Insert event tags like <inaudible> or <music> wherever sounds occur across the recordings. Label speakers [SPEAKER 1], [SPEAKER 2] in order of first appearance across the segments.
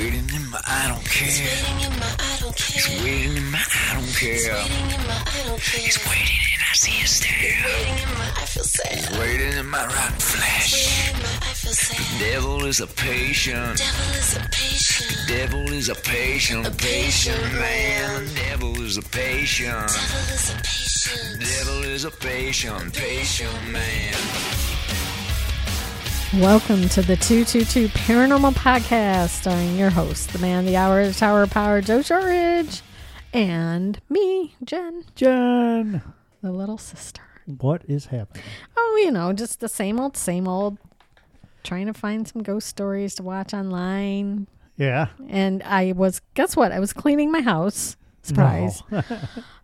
[SPEAKER 1] waiting in my I don't care.
[SPEAKER 2] Waiting in my I don't
[SPEAKER 1] It's
[SPEAKER 2] care.
[SPEAKER 1] waiting in my I don't care.
[SPEAKER 2] Waiting in my I don't care.
[SPEAKER 1] It's waiting and I see it stare.
[SPEAKER 2] Waiting in my I feel sad.
[SPEAKER 1] Waiting in my rotten flesh.
[SPEAKER 2] Waiting in my I feel sad.
[SPEAKER 1] The Devil is a patient.
[SPEAKER 2] The Devil is a patient.
[SPEAKER 1] The Devil is a patient,
[SPEAKER 2] A
[SPEAKER 1] patient man. Devil is a patient.
[SPEAKER 2] Devil is a patient.
[SPEAKER 1] Devil is a patient, patient man.
[SPEAKER 3] Welcome to the 222 Paranormal Podcast, starring your host, the man, the hour, the tower of power, Joe Shortridge, and me, Jen,
[SPEAKER 4] Jen,
[SPEAKER 3] the little sister.
[SPEAKER 4] what is happening?
[SPEAKER 3] Oh, you know, just the same old, same old. Trying to find some ghost stories to watch online.
[SPEAKER 4] Yeah.
[SPEAKER 3] And I was, guess what? I was cleaning my house. Surprise. <laughs>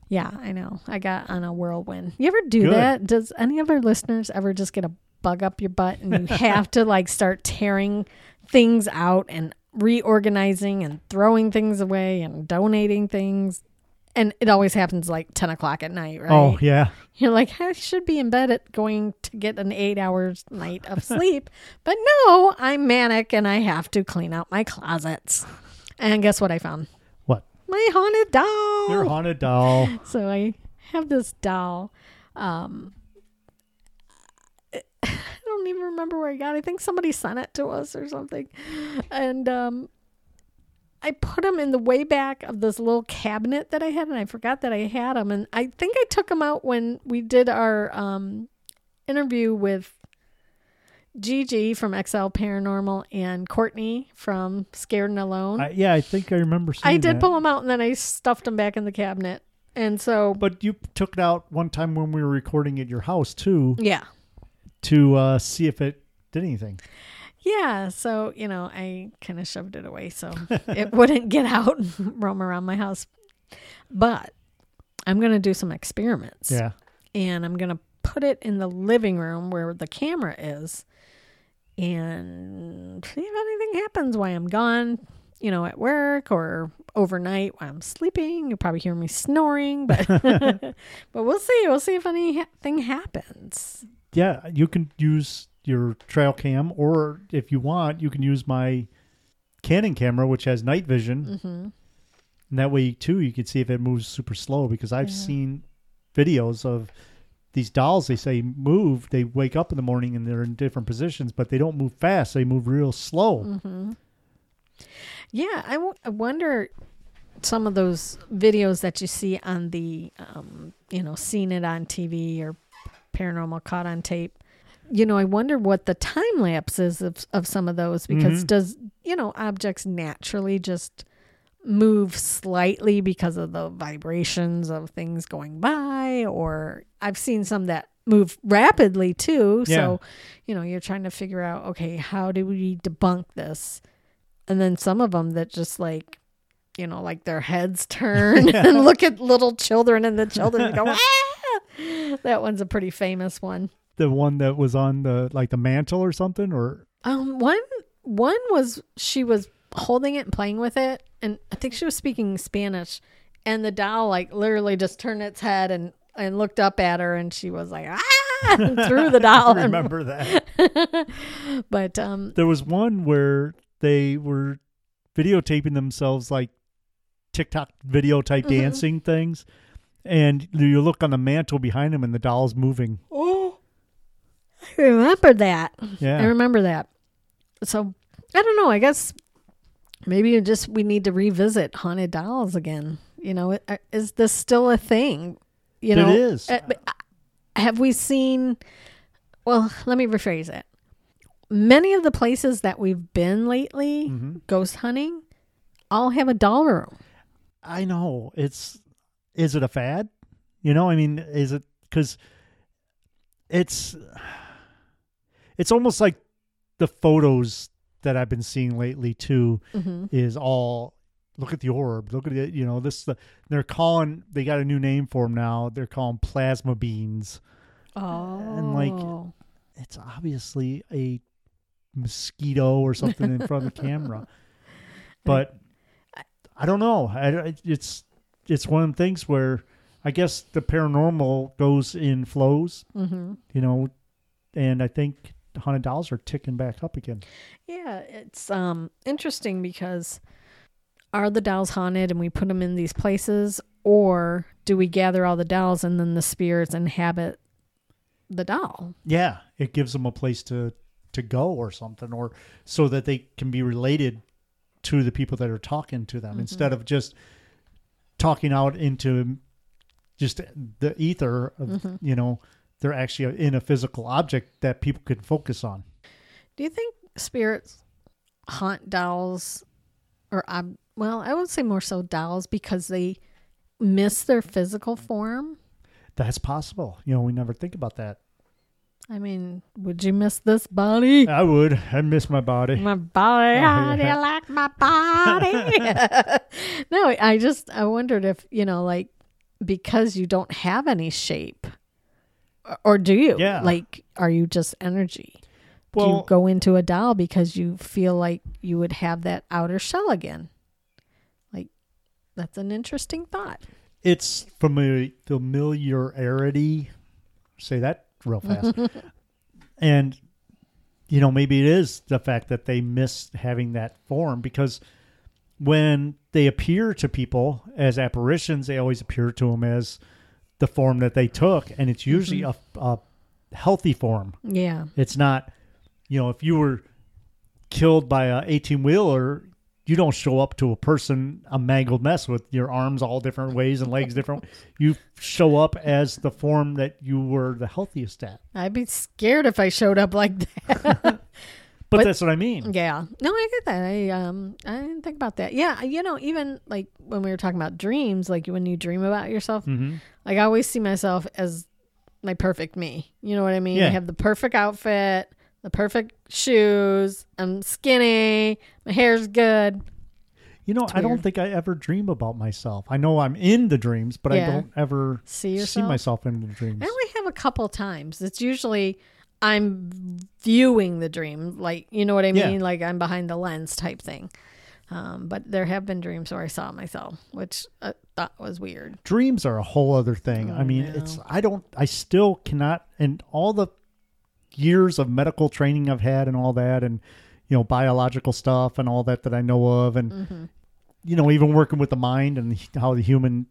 [SPEAKER 3] Yeah, I know. I got on a whirlwind. You ever do
[SPEAKER 4] Good.
[SPEAKER 3] that? Does any of our listeners ever just get a bug up your butt and you have to like start tearing things out and reorganizing and throwing things away and donating things? And it always happens like 10 o'clock at night, right?
[SPEAKER 4] Oh, yeah.
[SPEAKER 3] You're like, I should be in bed at going to get an eight hours night of sleep. <laughs> but no, I'm manic and I have to clean out my closets. And guess what I found?
[SPEAKER 4] What?
[SPEAKER 3] My haunted doll.
[SPEAKER 4] Your haunted doll. <laughs>
[SPEAKER 3] So I have this doll. Um, <laughs> I don't even remember where I got. it. I think somebody sent it to us or something, and um, I put them in the way back of this little cabinet that I had, and I forgot that I had them. And I think I took them out when we did our um, interview with Gigi from XL Paranormal and Courtney from Scared and Alone.
[SPEAKER 4] I, yeah, I think I remember seeing
[SPEAKER 3] I did
[SPEAKER 4] that.
[SPEAKER 3] pull them out, and then I stuffed them back in the cabinet. And so,
[SPEAKER 4] But you took it out one time when we were recording at your house, too,
[SPEAKER 3] yeah.
[SPEAKER 4] To uh, see if it did anything.
[SPEAKER 3] Yeah, so you know, I kind of shoved it away so it <laughs> wouldn't get out and <laughs> roam around my house. But I'm going to do some experiments.
[SPEAKER 4] Yeah.
[SPEAKER 3] And I'm going to put it in the living room where the camera is and see if anything happens while I'm gone, you know, at work or overnight while I'm sleeping. You'll probably hear me snoring, but <laughs> but we'll see. We'll see if anything happens.
[SPEAKER 4] Yeah, you can use your trail cam, or if you want, you can use my Canon camera, which has night vision.
[SPEAKER 3] hmm
[SPEAKER 4] And that way, too, you can see if it moves super slow because I've seen videos of these dolls. They say move. They wake up in the morning and they're in different positions, but they don't move fast. They move real slow.
[SPEAKER 3] Mm-hmm. Yeah, I, w- I wonder some of those videos that you see on the, um, you know, seen it on TV or paranormal caught on tape. You know, I wonder what the time lapse is of, of some of those because
[SPEAKER 4] Mhm.
[SPEAKER 3] does, you know, objects naturally just move slightly because of the vibrations of things going by or I've seen some that move rapidly too. So, you know, you're trying to figure out, okay, how do we debunk this? And then some of them that just like, you know, like their heads <laughs> turn and look at little children and the children go, ah! <laughs> <laughs> That one's a pretty famous one.
[SPEAKER 4] The one that was on the like the mantle or something, or
[SPEAKER 3] Um, one one was she was holding it and playing with it, and I think she was speaking Spanish, and the doll like literally just turned its head and and looked up at her, and she was like ah, <laughs> threw the doll.
[SPEAKER 4] I remember that. <laughs>
[SPEAKER 3] but um,
[SPEAKER 4] There was one where they were videotaping themselves like TikTok video type
[SPEAKER 3] Mm-hmm.
[SPEAKER 4] dancing things, and you look on the mantle behind him and the doll's moving.
[SPEAKER 3] oh, I remember that.
[SPEAKER 4] Yeah,
[SPEAKER 3] I remember that. So I don't know. I guess maybe you just we need to revisit haunted dolls again. You know, uh, is this still a thing? You know,
[SPEAKER 4] is.
[SPEAKER 3] Uh, uh, have we seen? Well, let me rephrase it. Many of the places that we've been lately,
[SPEAKER 4] Mhm.
[SPEAKER 3] ghost hunting, all have a doll room.
[SPEAKER 4] I know. It's is it a fad? You know, I mean, is it because it's it's almost like the photos that I've been seeing lately too
[SPEAKER 3] Mm-hmm.
[SPEAKER 4] is all look at the orb, look at it. You know, this the they're calling they got a new name for them now. They're calling plasma beans.
[SPEAKER 3] Oh, and
[SPEAKER 4] like- It's obviously a mosquito or something in front of the camera, <laughs> but I don't know. I, it's it's one of the things where I guess the paranormal goes in flows,
[SPEAKER 3] mm-hmm.
[SPEAKER 4] you know, and I think haunted dolls are ticking back up again.
[SPEAKER 3] Yeah, it's um interesting because are the dolls haunted and we put them in these places or do we gather all the dolls and then the spirits inhabit the doll?
[SPEAKER 4] Yeah, it gives them a place to to go or something, or so that they can be related to the people that are talking to them instead of just talking out into just the ether. Of, You know, they're actually in a physical object that people can focus on.
[SPEAKER 3] Do you think spirits haunt dolls or um, well, I would say more so dolls because they miss their physical form?
[SPEAKER 4] That's possible. You know, we never think about that.
[SPEAKER 3] I mean, would you miss this body?
[SPEAKER 4] I would. I miss my body.
[SPEAKER 3] my body. Oh, How do you like my body? <laughs> no, I just I wondered if you know, like, because you don't have any shape, or- do you?
[SPEAKER 4] Yeah.
[SPEAKER 3] Like, are you just energy? do you go into a doll because you feel like you would have that outer shell again? Like, that's an interesting thought.
[SPEAKER 4] it's famili- familiarity. Say that real fast. and you know, maybe it is the fact that they miss having that form because when they appear to people as apparitions, they always appear to them as the form that they took, and it's usually mm-hmm. a, a healthy form.
[SPEAKER 3] Yeah.
[SPEAKER 4] It's not, you know, if you were killed by a 18 wheeler, you don't show up to a person a mangled mess with your arms all different ways and legs different. <laughs> You show up as the form that you were the healthiest at.
[SPEAKER 3] I'd be scared if I showed up like that.
[SPEAKER 4] But, <laughs>
[SPEAKER 3] But-
[SPEAKER 4] that's what I mean.
[SPEAKER 3] Yeah. No, I get that. I um I didn't think about that. Yeah, you know, even like when we were talking about dreams, like when you dream about yourself,
[SPEAKER 4] hmm
[SPEAKER 3] like I always see myself as my perfect me. You know what I mean?
[SPEAKER 4] Yeah.
[SPEAKER 3] I have the perfect outfit, the perfect shoes, I'm skinny, my hair's good.
[SPEAKER 4] You know, I don't think I ever dream about myself. I know I'm in the dreams, but I don't ever
[SPEAKER 3] See
[SPEAKER 4] see myself in the dreams.
[SPEAKER 3] I only have a couple times. It's usually I'm viewing the dream, like you know what I
[SPEAKER 4] Yeah.
[SPEAKER 3] mean, like I'm behind the lens type thing. Um, but there have been dreams where I saw myself, which I thought was weird.
[SPEAKER 4] dreams are a whole other thing. I mean,
[SPEAKER 3] no.
[SPEAKER 4] it's I don't I still cannot and all the years of medical training I've had and all that and you know biological stuff and all that that I know of and mm-hmm. you know even working with the mind and how the human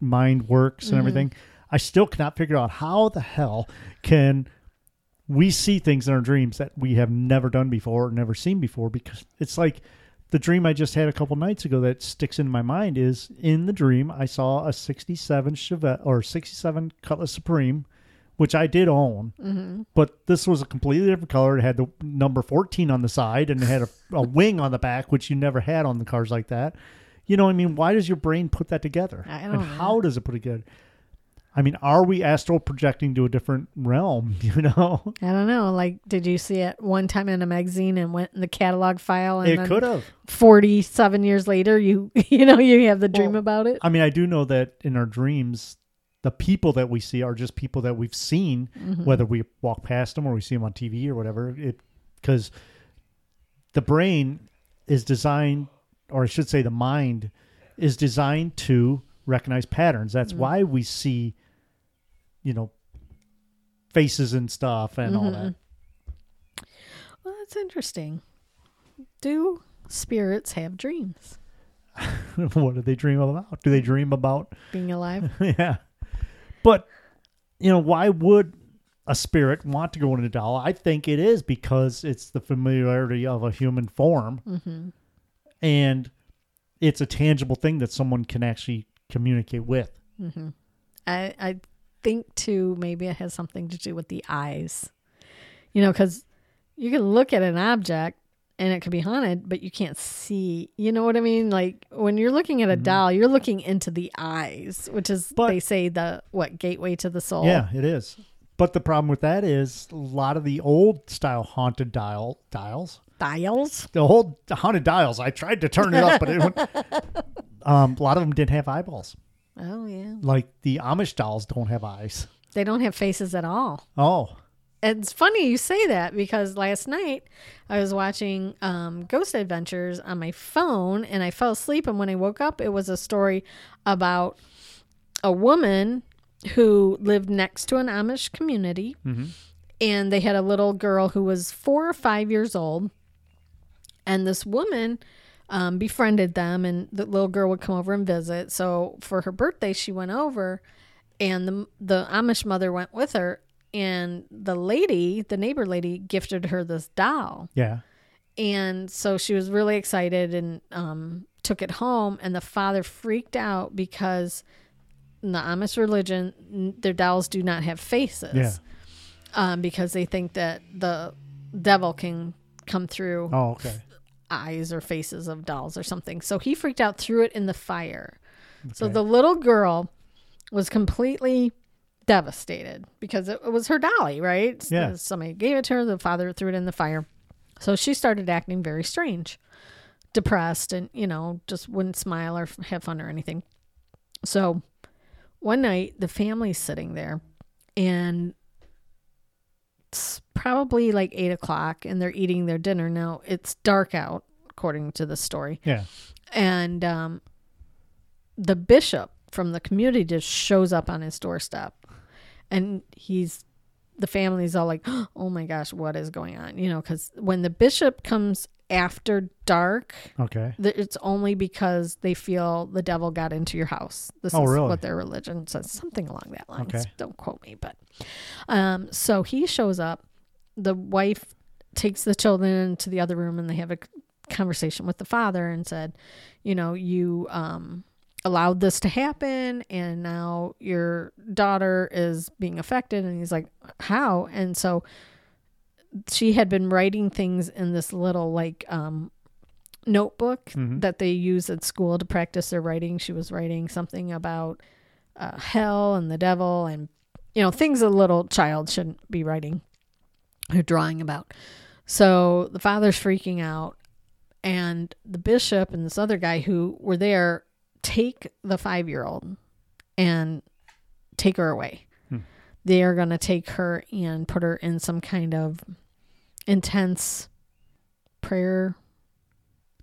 [SPEAKER 4] mind works and mm-hmm. everything, I still cannot figure out how the hell can we see things in our dreams that we have never done before or never seen before because it's like the dream I just had a couple nights ago that sticks in my mind is in the dream I saw a 67 Chevelle or 67 Cutlass Supreme, which I did own, mm-hmm. but this was a completely different color. It had the number 14 on the side and it had a, a <laughs> wing on the back, which you never had on the cars like that. You know, I mean, why does your brain put that together?
[SPEAKER 3] I
[SPEAKER 4] and
[SPEAKER 3] don't know.
[SPEAKER 4] how does it put it together? I mean, are we astral projecting to a different realm? <laughs> You know,
[SPEAKER 3] I don't know. Like, did you see it one time in a magazine and went in the catalog file? And
[SPEAKER 4] it could have.
[SPEAKER 3] Forty-seven years later, you <laughs> you know you have the dream
[SPEAKER 4] Well,
[SPEAKER 3] about it.
[SPEAKER 4] I mean, I do know that in our dreams, the people that we see are just people that we've seen,
[SPEAKER 3] Mm-hmm.
[SPEAKER 4] whether we walk past them or we see them on TV or whatever. It because the brain is designed, or I should say, the mind is designed to recognize patterns. That's
[SPEAKER 3] Mm-hmm.
[SPEAKER 4] why we see, you know, faces and stuff and all that.
[SPEAKER 3] Well, that's interesting. Do spirits have dreams? <laughs>
[SPEAKER 4] what do they dream about? Do they dream about
[SPEAKER 3] Being alive? <laughs>
[SPEAKER 4] yeah. But you know, why would a spirit want to go into a doll? I think it is because it's the familiarity of a human form,
[SPEAKER 3] mm-hmm.
[SPEAKER 4] and it's a tangible thing that someone can actually communicate with.
[SPEAKER 3] I I think too maybe it has something to do with the eyes. You know, because you can look at an object and it could be haunted, but you can't see. You know what I mean? Like when you're looking at a doll, you're looking into the eyes, which is
[SPEAKER 4] But-
[SPEAKER 3] they say the what gateway to the soul.
[SPEAKER 4] Yeah, it is. But the problem with that is a lot of the old style haunted dial dials,
[SPEAKER 3] dials.
[SPEAKER 4] the old haunted dials. I tried to turn it up, but it went, <laughs> um, a lot of them didn't have eyeballs.
[SPEAKER 3] Oh yeah,
[SPEAKER 4] Like the Amish dolls don't have eyes.
[SPEAKER 3] they don't have faces at all.
[SPEAKER 4] Oh,
[SPEAKER 3] It's funny you say that because last night I was watching um, Ghost Adventures on my phone and I fell asleep. And when I woke up, it was a story about a woman who lived next to an Amish community. And they had a little girl who was four or five years old. And this woman um, befriended them and the little girl would come over and visit. So for her birthday she went over and the, the amish mother went with her and the lady the neighbor lady gifted her this doll
[SPEAKER 4] Yeah.
[SPEAKER 3] and so she was really excited and um, took it home and the father freaked out because in the amish religion their dolls do not have faces
[SPEAKER 4] Yeah.
[SPEAKER 3] um, because they think that the devil can come through
[SPEAKER 4] Oh, okay.
[SPEAKER 3] eyes or faces of dolls or something. So he freaked out, threw it in the fire. So the little girl was completely devastated because it, was her dolly, right?
[SPEAKER 4] Yeah.
[SPEAKER 3] Somebody gave it to her. The father threw it in the fire. So she started acting very strange, depressed, and, you know, just wouldn't smile or have fun or anything. So one night, the family's sitting there and it's probably like eight o'clock and they're eating their dinner. Now it's dark out, according to the story.
[SPEAKER 4] Yeah.
[SPEAKER 3] And um, the bishop from the community just shows up on his doorstep. And he's, the family's all like, <gasps> oh my gosh, what is going on? You know, because when the bishop comes after dark,
[SPEAKER 4] Okay.
[SPEAKER 3] th- it's only because they feel the devil got into your house. This
[SPEAKER 4] Oh,
[SPEAKER 3] is
[SPEAKER 4] really?
[SPEAKER 3] what their religion says, something along that line.
[SPEAKER 4] Okay.
[SPEAKER 3] Don't quote me, but um, so he shows up. The wife takes the children into the other room, and they have a conversation with the father and said, "You know, you um, allowed this to happen, and now your daughter is being affected." And he's like, "How?" And so she had been writing things in this little like um, notebook that they use at school to practice their writing. She was writing something about uh, hell and the devil and, you know, things a little child shouldn't be writing or drawing about. So the father's freaking out, and the bishop and this other guy who were there take the five year old and take her away. They are going to take her and put her in some kind of intense prayer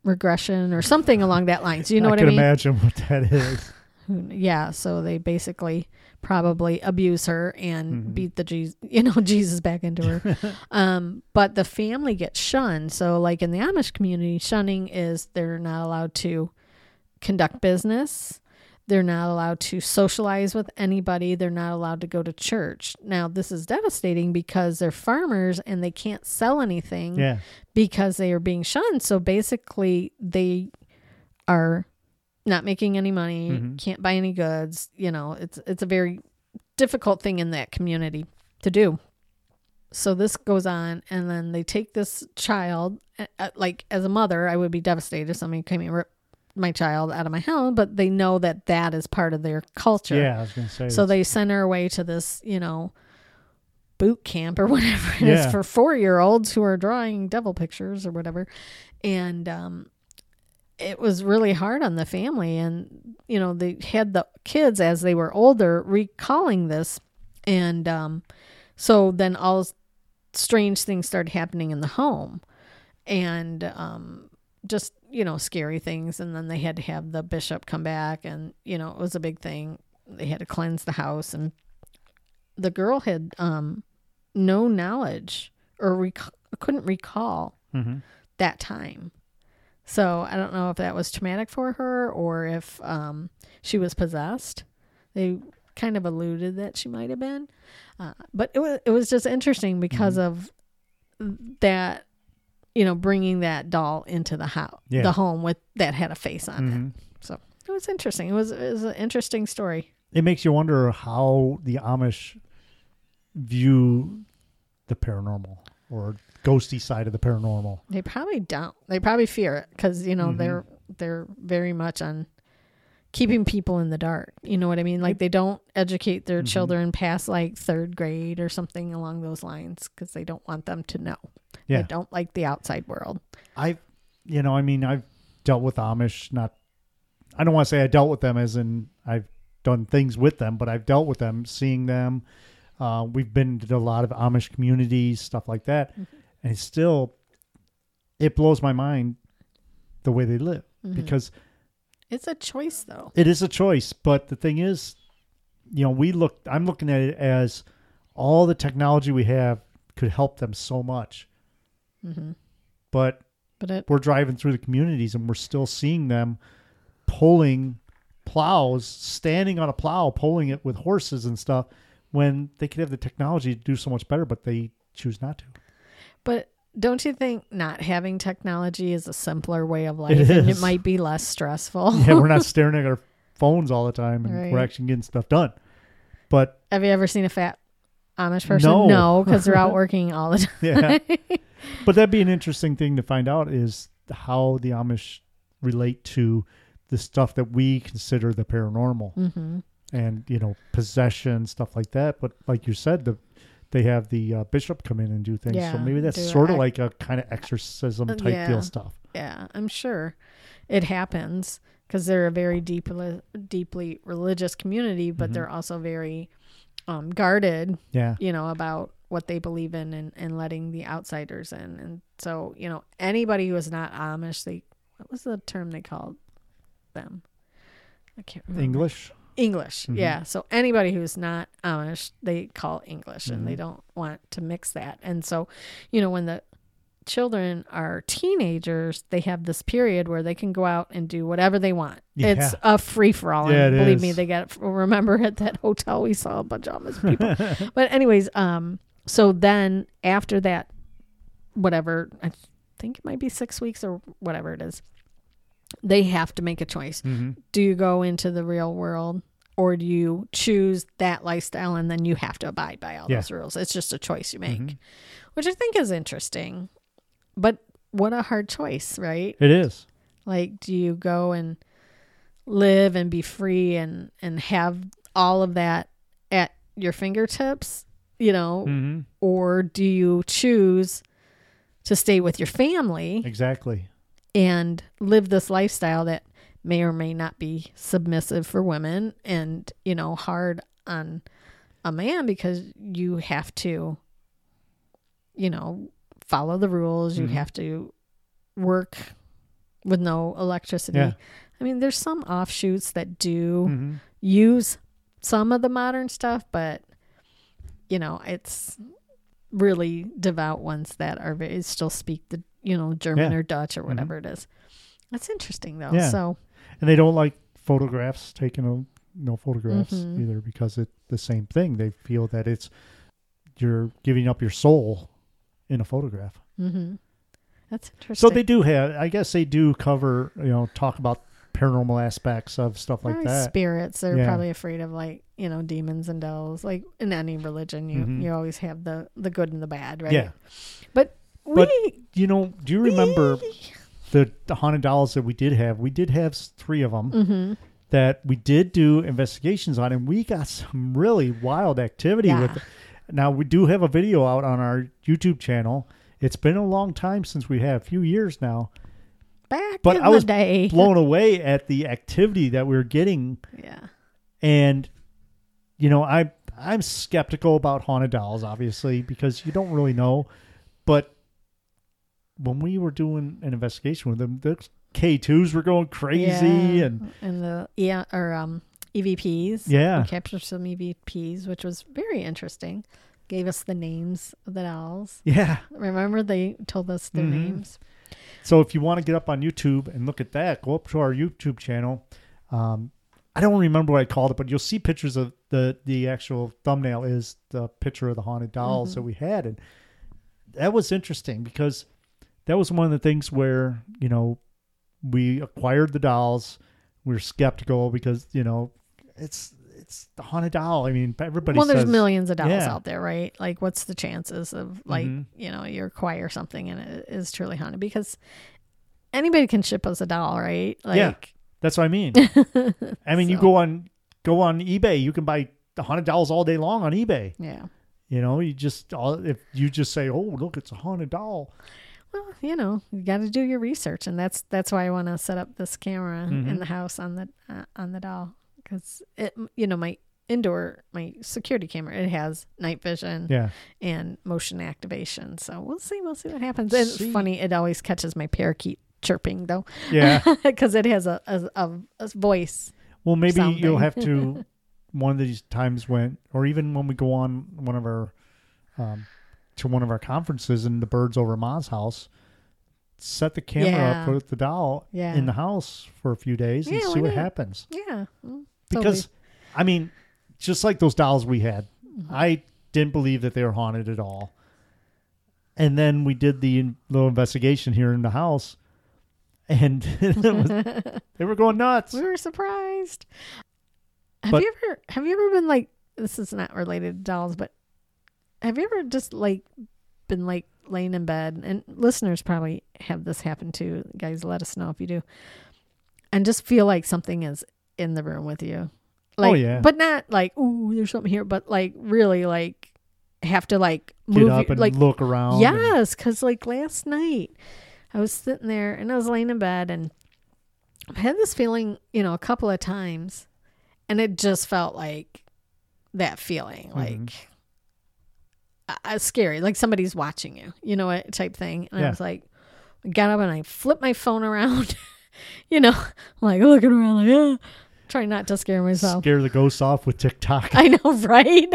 [SPEAKER 3] regression or something along that line. So you know
[SPEAKER 4] I
[SPEAKER 3] what I mean?
[SPEAKER 4] imagine what that is. <laughs>
[SPEAKER 3] Yeah so they basically probably abuse her and beat the jesus <laughs> you know jesus back into her <laughs> um but the family gets shunned so like in the amish community shunning is they're not allowed to conduct business they're not allowed to socialize with anybody they're not allowed to go to church now this is devastating because they're farmers and they can't sell anything
[SPEAKER 4] Yeah.
[SPEAKER 3] because they are being shunned. So basically, they are not making any money, mm-hmm. can't buy any goods. You know, it's it's a very difficult thing in that community to do. So this goes on, and then they take this child. Like as a mother, I would be devastated if somebody came and ripped my child out of my home, but they know that that is part of their culture.
[SPEAKER 4] Yeah. I was going to say.
[SPEAKER 3] So
[SPEAKER 4] that's-
[SPEAKER 3] they send her away to this, you know, boot camp or <laughs> whatever it is
[SPEAKER 4] Yeah.
[SPEAKER 3] for four year olds who are drawing devil pictures or whatever. And um, it was really hard on the family. And, you know, they had the kids as they were older recalling this. And um, so then all strange things started happening in the home. And um, just, you know, scary things. And then they had to have the bishop come back. And, you know, it was a big thing. They had to cleanse the house. And the girl had um, no knowledge or rec- couldn't recall
[SPEAKER 4] Mhm.
[SPEAKER 3] that time. So I don't know if that was traumatic for her or if um, she was possessed. They kind of alluded that she might have been, uh, but it was it was just interesting because of that, you know, bringing that doll into the house,
[SPEAKER 4] Yeah.
[SPEAKER 3] the home with that had a face on
[SPEAKER 4] Mhm.
[SPEAKER 3] it. So it was interesting. It was it was an interesting story.
[SPEAKER 4] It makes you wonder how the Amish view the paranormal or ghosty side of the paranormal.
[SPEAKER 3] They probably don't. They probably fear it because you know
[SPEAKER 4] Mm-hmm.
[SPEAKER 3] they're they're very much on keeping people in the dark. You know what I mean? Like they don't educate their
[SPEAKER 4] Mm-hmm.
[SPEAKER 3] children past like third grade or something along those lines because they don't want them to know.
[SPEAKER 4] Yeah.
[SPEAKER 3] They don't like the outside world.
[SPEAKER 4] I've, you know, I mean, I've dealt with Amish. Not, I don't want to say I dealt with them as in I've done things with them, but I've dealt with them, seeing them. Uh, we've been to a lot of Amish communities, stuff like that, and still, it blows my mind the way they live because
[SPEAKER 3] It's a choice though.
[SPEAKER 4] it is a choice. But the thing is, you know, we look. I'm looking at it as all the technology we have could help them so much.
[SPEAKER 3] Mhm.
[SPEAKER 4] But
[SPEAKER 3] But it
[SPEAKER 4] we're driving through the communities and we're still seeing them pulling plows, standing on a plow, pulling it with horses and stuff when they could have the technology to do so much better, but they choose not to.
[SPEAKER 3] But don't you think not having technology is a simpler way of life
[SPEAKER 4] It
[SPEAKER 3] and it
[SPEAKER 4] is.
[SPEAKER 3] might be less stressful? <laughs>
[SPEAKER 4] Yeah, we're not <laughs> staring at our phones all the time and we're actually getting stuff done. But
[SPEAKER 3] Have you ever seen a fat Amish person?
[SPEAKER 4] No.
[SPEAKER 3] No, because they're out <laughs> working all the time.
[SPEAKER 4] yeah. But that'd be an interesting thing to find out is how the Amish relate to the stuff that we consider the paranormal
[SPEAKER 3] hmm
[SPEAKER 4] and you know possession stuff like that. But like you said, the they have the uh, bishop come in and do things. so maybe that's sort of like a kind of exorcism
[SPEAKER 3] Uh,
[SPEAKER 4] type
[SPEAKER 3] yeah.
[SPEAKER 4] deal stuff.
[SPEAKER 3] Yeah, I'm sure it happens because they're a very deeply deeply religious community, but
[SPEAKER 4] Mhm.
[SPEAKER 3] they're also very um, guarded,
[SPEAKER 4] Yeah.
[SPEAKER 3] you know, about what they believe in and, and letting the outsiders in. And so, you know, anybody who is not Amish, they what was the term they called them? I can't remember.
[SPEAKER 4] English.
[SPEAKER 3] English.
[SPEAKER 4] Mhm.
[SPEAKER 3] Yeah. So anybody who's not Amish, they call English and they
[SPEAKER 4] Mhm.
[SPEAKER 3] don't want to mix that. And so, you know, when the children are teenagers, they have this period where they can go out and do whatever they want. It's a free for all.
[SPEAKER 4] Yeah,
[SPEAKER 3] believe me, they get remember at that hotel we saw a bunch of Amish people. <laughs> but anyways, um so then after that whatever, I think it might be 6 weeks or whatever it is. They have to make a choice
[SPEAKER 4] hmm
[SPEAKER 3] do you go into the real world or do you choose that lifestyle and then you have to abide by all
[SPEAKER 4] Yeah.
[SPEAKER 3] those rules it's just a choice you make
[SPEAKER 4] Mhm.
[SPEAKER 3] which i think is interesting but what a hard choice right
[SPEAKER 4] It is.
[SPEAKER 3] like do you go and live and be free and and have all of that at your fingertips you know
[SPEAKER 4] hmm
[SPEAKER 3] or do you choose to stay with your family
[SPEAKER 4] Exactly.
[SPEAKER 3] and live this lifestyle that may or may not be submissive for women and you know hard on a man because you have to you know follow the rules you
[SPEAKER 4] Mhm.
[SPEAKER 3] have to work with no electricity
[SPEAKER 4] Yeah.
[SPEAKER 3] i mean there's some offshoots that do
[SPEAKER 4] hmm
[SPEAKER 3] use some of the modern stuff but you know it's really devout ones that are very still speak the you know german
[SPEAKER 4] Yeah.
[SPEAKER 3] or dutch or whatever it is that's interesting though
[SPEAKER 4] Yeah.
[SPEAKER 3] so
[SPEAKER 4] And they don't like photographs, taking a, no photographs
[SPEAKER 3] Mhm.
[SPEAKER 4] either because it's the same thing. They feel that it's you're giving up your soul in a photograph.
[SPEAKER 3] hmm that's interesting
[SPEAKER 4] So they do have, I guess they do cover, you know, talk about paranormal aspects of stuff like
[SPEAKER 3] Probably
[SPEAKER 4] that.
[SPEAKER 3] spirits they're
[SPEAKER 4] Yeah.
[SPEAKER 3] probably afraid of like you know demons and devils like in any religion you
[SPEAKER 4] Mhm.
[SPEAKER 3] you always have the the good and the bad right
[SPEAKER 4] Yeah.
[SPEAKER 3] but
[SPEAKER 4] But-
[SPEAKER 3] we
[SPEAKER 4] You know, do you remember <laughs> the, the haunted dolls that we did have? We did have three of them
[SPEAKER 3] hmm
[SPEAKER 4] that we did do investigations on, and we got some really wild activity
[SPEAKER 3] Yeah.
[SPEAKER 4] with. Now we do have a video out on our YouTube channel. It's been a long time since we had a few years now.
[SPEAKER 3] Back
[SPEAKER 4] But I was
[SPEAKER 3] day <laughs>
[SPEAKER 4] Blown away at the activity that we were getting,
[SPEAKER 3] yeah
[SPEAKER 4] and you know, I I'm skeptical about haunted dolls, obviously, because you don't really know. But when we were doing an investigation with them, the K twos were going crazy,
[SPEAKER 3] Yeah,
[SPEAKER 4] and
[SPEAKER 3] and the yeah or um EVPs.
[SPEAKER 4] Yeah.
[SPEAKER 3] we captured some EVPs, which was very interesting. Gave us the names of the dolls.
[SPEAKER 4] yeah.
[SPEAKER 3] Remember they told us their
[SPEAKER 4] Mhm.
[SPEAKER 3] names.
[SPEAKER 4] So if you want to get up on YouTube and look at that, go up to our YouTube channel. Um, I don't remember what I called it, but you'll see pictures of the the actual thumbnail is the picture of the haunted dolls
[SPEAKER 3] Mhm.
[SPEAKER 4] that we had, and that was interesting because that was one of the things where you know we acquired the dolls. We were skeptical because you know it's it's the haunted doll. I mean, everybody.
[SPEAKER 3] well, there's millions of dolls
[SPEAKER 4] yeah.
[SPEAKER 3] out there, right? Like, what's the chances of like
[SPEAKER 4] Mhm.
[SPEAKER 3] you know you acquire something and it is truly haunted? Because anybody can ship us a doll, right? Like,
[SPEAKER 4] Yeah. That's what I mean. <laughs> I mean, you go on go on eBay, you can buy the haunted dolls all day long on eBay.
[SPEAKER 3] yeah.
[SPEAKER 4] You know, you just all if you just say, "Oh, look, it's a haunted doll."
[SPEAKER 3] Well, you know, you got to do your research, and that's that's why I want to set up this camera
[SPEAKER 4] Mhm.
[SPEAKER 3] in the house on the uh, on the doll because it, you know, my indoor my security camera it has night vision
[SPEAKER 4] Yeah,
[SPEAKER 3] and motion activation. So we'll see, we'll see what happens. And. It's funny, it always catches my parakeet chirping though,
[SPEAKER 4] yeah. <laughs>
[SPEAKER 3] because it has a a, a a voice.
[SPEAKER 4] Well, maybe you'll have to <laughs> one of these times when, or even when we go on one of our um, to one of our conferences in the birds over Ma's house. Set the camera
[SPEAKER 3] Yeah.
[SPEAKER 4] up, put the doll
[SPEAKER 3] Yeah.
[SPEAKER 4] in the house for a few days and
[SPEAKER 3] Yeah,
[SPEAKER 4] see what happens.
[SPEAKER 3] Yeah.
[SPEAKER 4] Because,
[SPEAKER 3] totally.
[SPEAKER 4] I mean, just like those dolls we had,
[SPEAKER 3] Mm-hmm.
[SPEAKER 4] I didn't believe that they were haunted at all. And then we did the little investigation here in the house, and <laughs> was- <laughs> they were going nuts.
[SPEAKER 3] we were surprised. Have
[SPEAKER 4] But-
[SPEAKER 3] you ever have you ever been like this is not related to dolls, but have you ever just like been like laying in bed and listeners probably have this happen too. Guys, let us know if you do. And just feel like something is in the room with you. Like
[SPEAKER 4] Oh, yeah.
[SPEAKER 3] but not like, ooh, there's something here, but like really like have to like
[SPEAKER 4] Get
[SPEAKER 3] move
[SPEAKER 4] up
[SPEAKER 3] you-
[SPEAKER 4] and
[SPEAKER 3] like
[SPEAKER 4] look around.
[SPEAKER 3] Yes, because like last night, I was sitting there and I was laying in bed and I had this feeling, you know, a couple of times, and it just felt like that feeling, like uh, uh, scary, like somebody's watching you, you know, what type thing. And I was like, got up and I flipped my phone around, <laughs> you know, <laughs> like looking around, like, yeah, trying not to scare myself.
[SPEAKER 4] scare the ghosts off with TikTok. <laughs>
[SPEAKER 3] I know, right?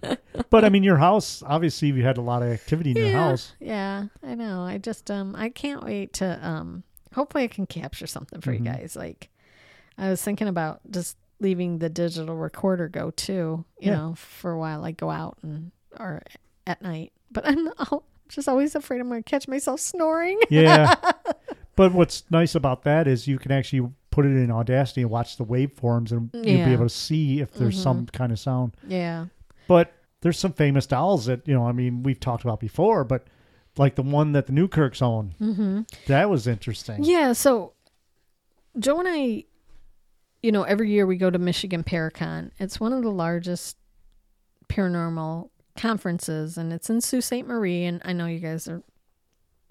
[SPEAKER 3] <laughs>
[SPEAKER 4] but I mean, your house obviously you had a lot of activity in your house.
[SPEAKER 3] Yeah, I know. I just um I can't wait to um hopefully I can capture something for
[SPEAKER 4] Mhm.
[SPEAKER 3] you guys. Like I was thinking about just leaving the digital recorder go too, you
[SPEAKER 4] Yeah.
[SPEAKER 3] know, for a while like go out and or at night. But I'm al- just always afraid I'm going to catch myself snoring.
[SPEAKER 4] Yeah. But what's nice about that is you can actually put it in Audacity and watch the waveforms, and you'll be able to see if there's some kind of sound.
[SPEAKER 3] yeah.
[SPEAKER 4] But there's some famous dolls that you know. I mean, we've talked about before, but like the one that the Newkirks own,
[SPEAKER 3] Mhm.
[SPEAKER 4] that was interesting.
[SPEAKER 3] Yeah, so Joe and I, you know, every year we go to Michigan Paracon. It's one of the largest paranormal conferences, and it's in Sault Ste. Marie. And I know you guys are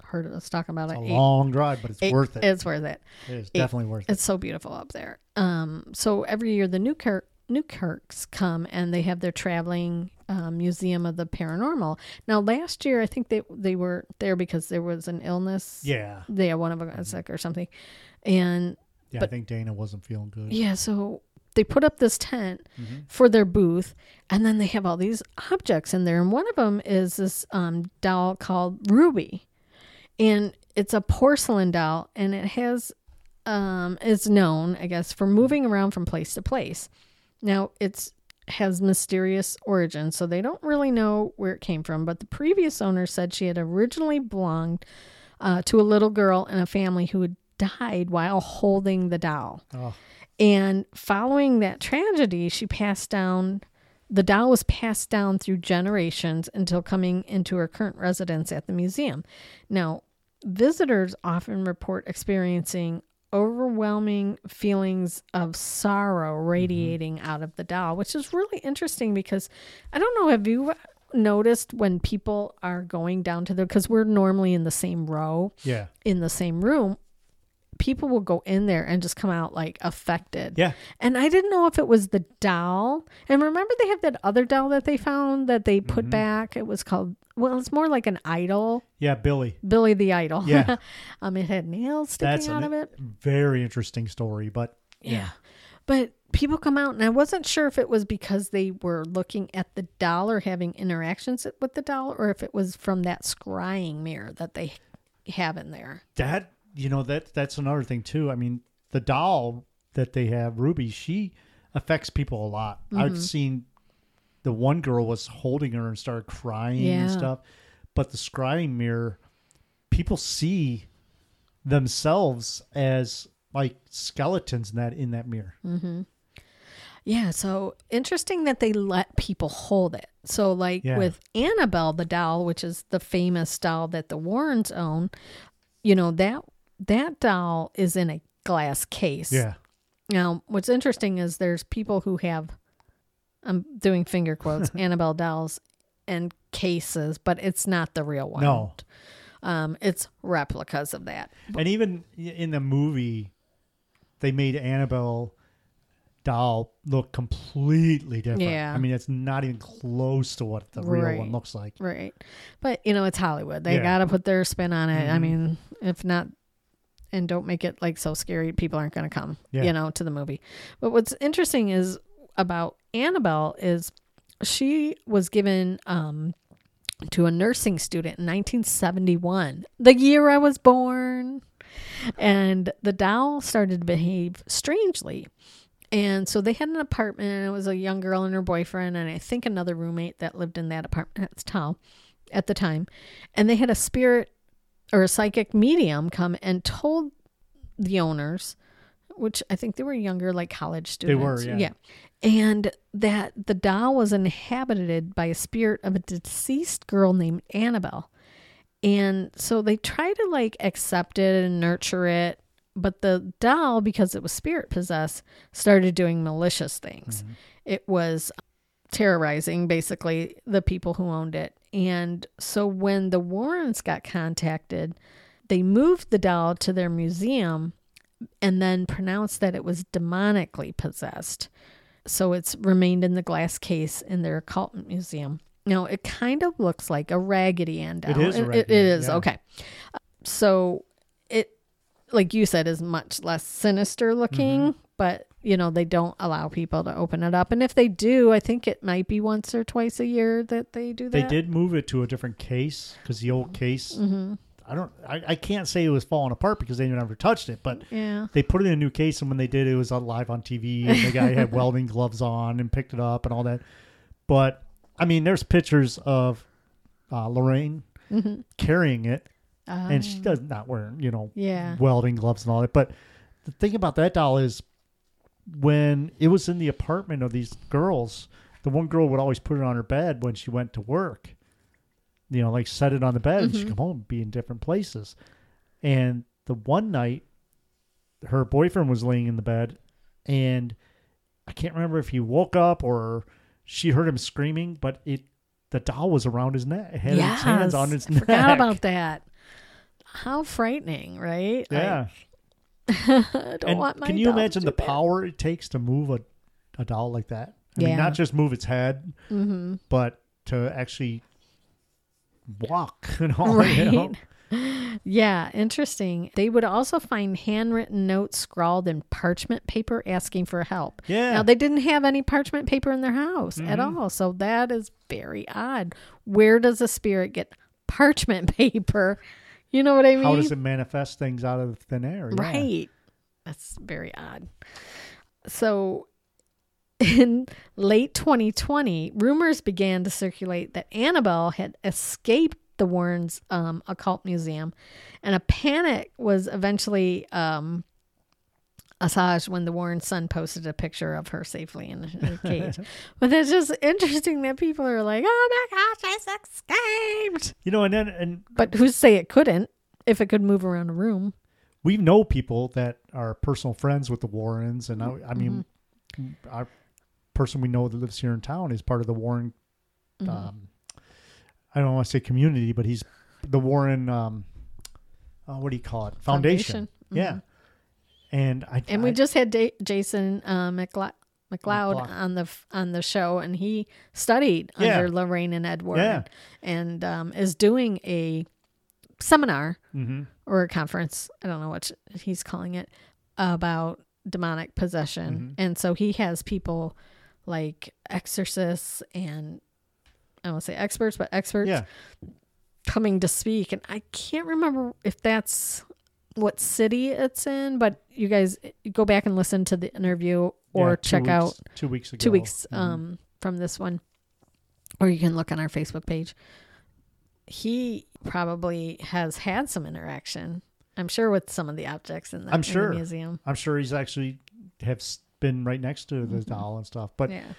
[SPEAKER 3] heard us talking about
[SPEAKER 4] It's a
[SPEAKER 3] it.
[SPEAKER 4] long drive, but it's
[SPEAKER 3] Eight-
[SPEAKER 4] worth it.
[SPEAKER 3] It's worth it.
[SPEAKER 4] it is definitely worth it.
[SPEAKER 3] It's so beautiful up there. Um, so every year the Newkirk Newkirks come and they have their traveling um, museum of the paranormal. Now last year I think they they were there because there was an illness.
[SPEAKER 4] Yeah,
[SPEAKER 3] They had one of them got sick or something, and
[SPEAKER 4] yeah. I think Dana wasn't feeling good.
[SPEAKER 3] Yeah, so they put up this tent
[SPEAKER 4] Mhm.
[SPEAKER 3] for their booth, and then they have all these objects in there. And one of them is this um, doll called Ruby, and it's a porcelain doll, and it has um, is known, I guess, for moving around from place to place. Now it's has mysterious origins, so they don't really know where it came from. But the previous owner said she had originally belonged uh, to a little girl in a family who had died while holding the doll.
[SPEAKER 4] Oh,
[SPEAKER 3] And following that tragedy, she passed down, the doll was passed down through generations until coming into her current residence at the museum. Now, visitors often report experiencing overwhelming feelings of sorrow radiating out of the doll, which is really interesting because I don't know, have you noticed when people are going down to the, because we're normally in the same row
[SPEAKER 4] yeah,
[SPEAKER 3] in the same room, people will go in there and just come out like affected.
[SPEAKER 4] yeah.
[SPEAKER 3] And I didn't know if it was the doll. And remember, they have that other doll that they found that they put
[SPEAKER 4] Mhm.
[SPEAKER 3] back. It was called, well, it's more like an idol,
[SPEAKER 4] Yeah, Billy.
[SPEAKER 3] Billy the Idol.
[SPEAKER 4] Yeah. <laughs>
[SPEAKER 3] um, it had nails sticking
[SPEAKER 4] That's
[SPEAKER 3] out
[SPEAKER 4] an-
[SPEAKER 3] of it.
[SPEAKER 4] Very interesting story, but
[SPEAKER 3] Yeah. But people come out, and I wasn't sure if it was because they were looking at the doll or having interactions with the doll, or if it was from that scrying mirror that they have in there.
[SPEAKER 4] that you know that that's another thing too. I mean, the doll that they have, Ruby, she affects people a lot.
[SPEAKER 3] Mm-hmm.
[SPEAKER 4] I've seen the one girl was holding her and started crying
[SPEAKER 3] Yeah.
[SPEAKER 4] and stuff. But the scrying mirror, people see themselves as like skeletons in that in that mirror. Mm-hmm.
[SPEAKER 3] Yeah, so interesting that they let people hold it. So, like
[SPEAKER 4] Yeah.
[SPEAKER 3] with Annabelle the doll, which is the famous doll that the Warrens own, you know that that doll is in a glass case.
[SPEAKER 4] Yeah.
[SPEAKER 3] Now, what's interesting is there's people who have, I'm doing finger quotes, <laughs> Annabelle dolls and cases, but it's not the real one.
[SPEAKER 4] No.
[SPEAKER 3] Um, it's replicas of that.
[SPEAKER 4] And even in the movie, they made Annabelle doll look completely different.
[SPEAKER 3] Yeah.
[SPEAKER 4] I mean, it's not even close to what the real
[SPEAKER 3] Right.
[SPEAKER 4] one looks like.
[SPEAKER 3] Right. But, you know, it's Hollywood. They
[SPEAKER 4] Yeah.
[SPEAKER 3] got to put their spin on it. I
[SPEAKER 4] Mhm.
[SPEAKER 3] mean, if not, and don't make it like so scary, people aren't going to come,
[SPEAKER 4] Yeah.
[SPEAKER 3] you know, to the movie. But what's interesting is about Annabelle is she was given um, to a nursing student in 1971, the year I was born. And the doll started to behave strangely. And so they had an apartment, and it was a young girl and her boyfriend, and I think another roommate that lived in that apartment at the time. At the time, and they had a spirit or a psychic medium come and told the owners, which I think they were younger, like college students.
[SPEAKER 4] They were, yeah.
[SPEAKER 3] yeah. And that the doll was inhabited by a spirit of a deceased girl named Annabelle. And so they try to like accept it and nurture it. But the doll, because it was spirit possessed, started doing malicious things. Mm-hmm. It was terrorizing basically the people who owned it. And so when the Warrens got contacted, they moved the doll to their museum and then pronounced that it was demonically possessed. So it's remained in the glass case in their occult museum. Now it kind of looks like a Raggedy Ann doll.
[SPEAKER 4] It is a
[SPEAKER 3] it
[SPEAKER 4] Raggedy
[SPEAKER 3] is
[SPEAKER 4] yeah.
[SPEAKER 3] okay. So it, like you said, is much less sinister looking,
[SPEAKER 4] Mm-hmm.
[SPEAKER 3] but you know they don't allow people to open it up. And if they do, I think it might be once or twice a year that they do that They
[SPEAKER 4] did move it to a different case because the old case, I don't, I, I can't say it was falling apart because they never touched it, but
[SPEAKER 3] Yeah.
[SPEAKER 4] they put it in a new case, and when they did, it was on live on TV, and the guy had <laughs> welding gloves on and picked it up and all that. But I mean, there's pictures of uh, Lorraine carrying it, and she does not wear, you know,
[SPEAKER 3] Yeah.
[SPEAKER 4] welding gloves and all that. But the thing about that doll is, when it was in the apartment of these girls, the one girl would always put it on her bed when she went to work. You know, like set it on the bed and she'd come home be in different places. And the one night, her boyfriend was laying in the bed, and I can't remember if he woke up or she heard him screaming, but it the doll was around his neck, it had its hands on his
[SPEAKER 3] I
[SPEAKER 4] neck.
[SPEAKER 3] Forgot about that. How frightening, right?
[SPEAKER 4] Yeah. <laughs>
[SPEAKER 3] I don't
[SPEAKER 4] and
[SPEAKER 3] want my
[SPEAKER 4] can you imagine the
[SPEAKER 3] that.
[SPEAKER 4] power it takes to move a, a doll like that? I mean,
[SPEAKER 3] Yeah.
[SPEAKER 4] not just move its head,
[SPEAKER 3] Mm-hmm.
[SPEAKER 4] but to actually walk <laughs> and all. You know?
[SPEAKER 3] Yeah, interesting. They would also find handwritten notes scrawled in parchment paper asking for help.
[SPEAKER 4] Yeah. Mm-hmm.
[SPEAKER 3] Now, they didn't have any parchment paper in their house at all. So that is very odd. Where does a spirit get parchment <laughs> paper? You know what I mean?
[SPEAKER 4] How does it manifest things out of thin air? Yeah.
[SPEAKER 3] Right. That's very odd. So in late 2020, rumors began to circulate that Annabelle had escaped the Warrens um, Occult Museum, and a panic was eventually um, assuaged when the Warren's son posted a picture of her safely in her <laughs> cage. but it's just interesting that people are like, "Oh my gosh, I escaped!"
[SPEAKER 4] You know, and then and
[SPEAKER 3] But who's say it couldn't if it could move around a room?
[SPEAKER 4] we know people that are personal friends with the Warrens, and I, I mean,
[SPEAKER 3] Mm-hmm.
[SPEAKER 4] our person we know that lives here in town is part of the Warren.
[SPEAKER 3] Mm-hmm.
[SPEAKER 4] Um, I don't want to say community, but he's the Warren. Um, uh, what do you call it? Foundation.
[SPEAKER 3] Foundation.
[SPEAKER 4] Yeah. And I
[SPEAKER 3] And we
[SPEAKER 4] I-
[SPEAKER 3] just had Da- Jason uh, McLeod, on the on the show, and he studied
[SPEAKER 4] Yeah.
[SPEAKER 3] under Lorraine and Edward,
[SPEAKER 4] Yeah.
[SPEAKER 3] and um, is doing a seminar
[SPEAKER 4] Mhm.
[SPEAKER 3] or a conference. I don't know what he's calling it about demonic possession,
[SPEAKER 4] Mm-hmm.
[SPEAKER 3] and so he has people like exorcists and I don't want to say experts, but experts
[SPEAKER 4] yeah.
[SPEAKER 3] coming to speak and i can't remember if that's what city it's in but you guys go back and listen to the interview or
[SPEAKER 4] Yeah,
[SPEAKER 3] check
[SPEAKER 4] weeks-
[SPEAKER 3] out
[SPEAKER 4] two weeks ago.
[SPEAKER 3] two weeks
[SPEAKER 4] Mhm.
[SPEAKER 3] um, from this one or you can look on our facebook page he probably has had some interaction i'm sure with some of the objects in the,
[SPEAKER 4] I'm
[SPEAKER 3] in the museum
[SPEAKER 4] I'm sure he's actually have been right next to the doll and stuff. But
[SPEAKER 3] Mm-hmm. yeah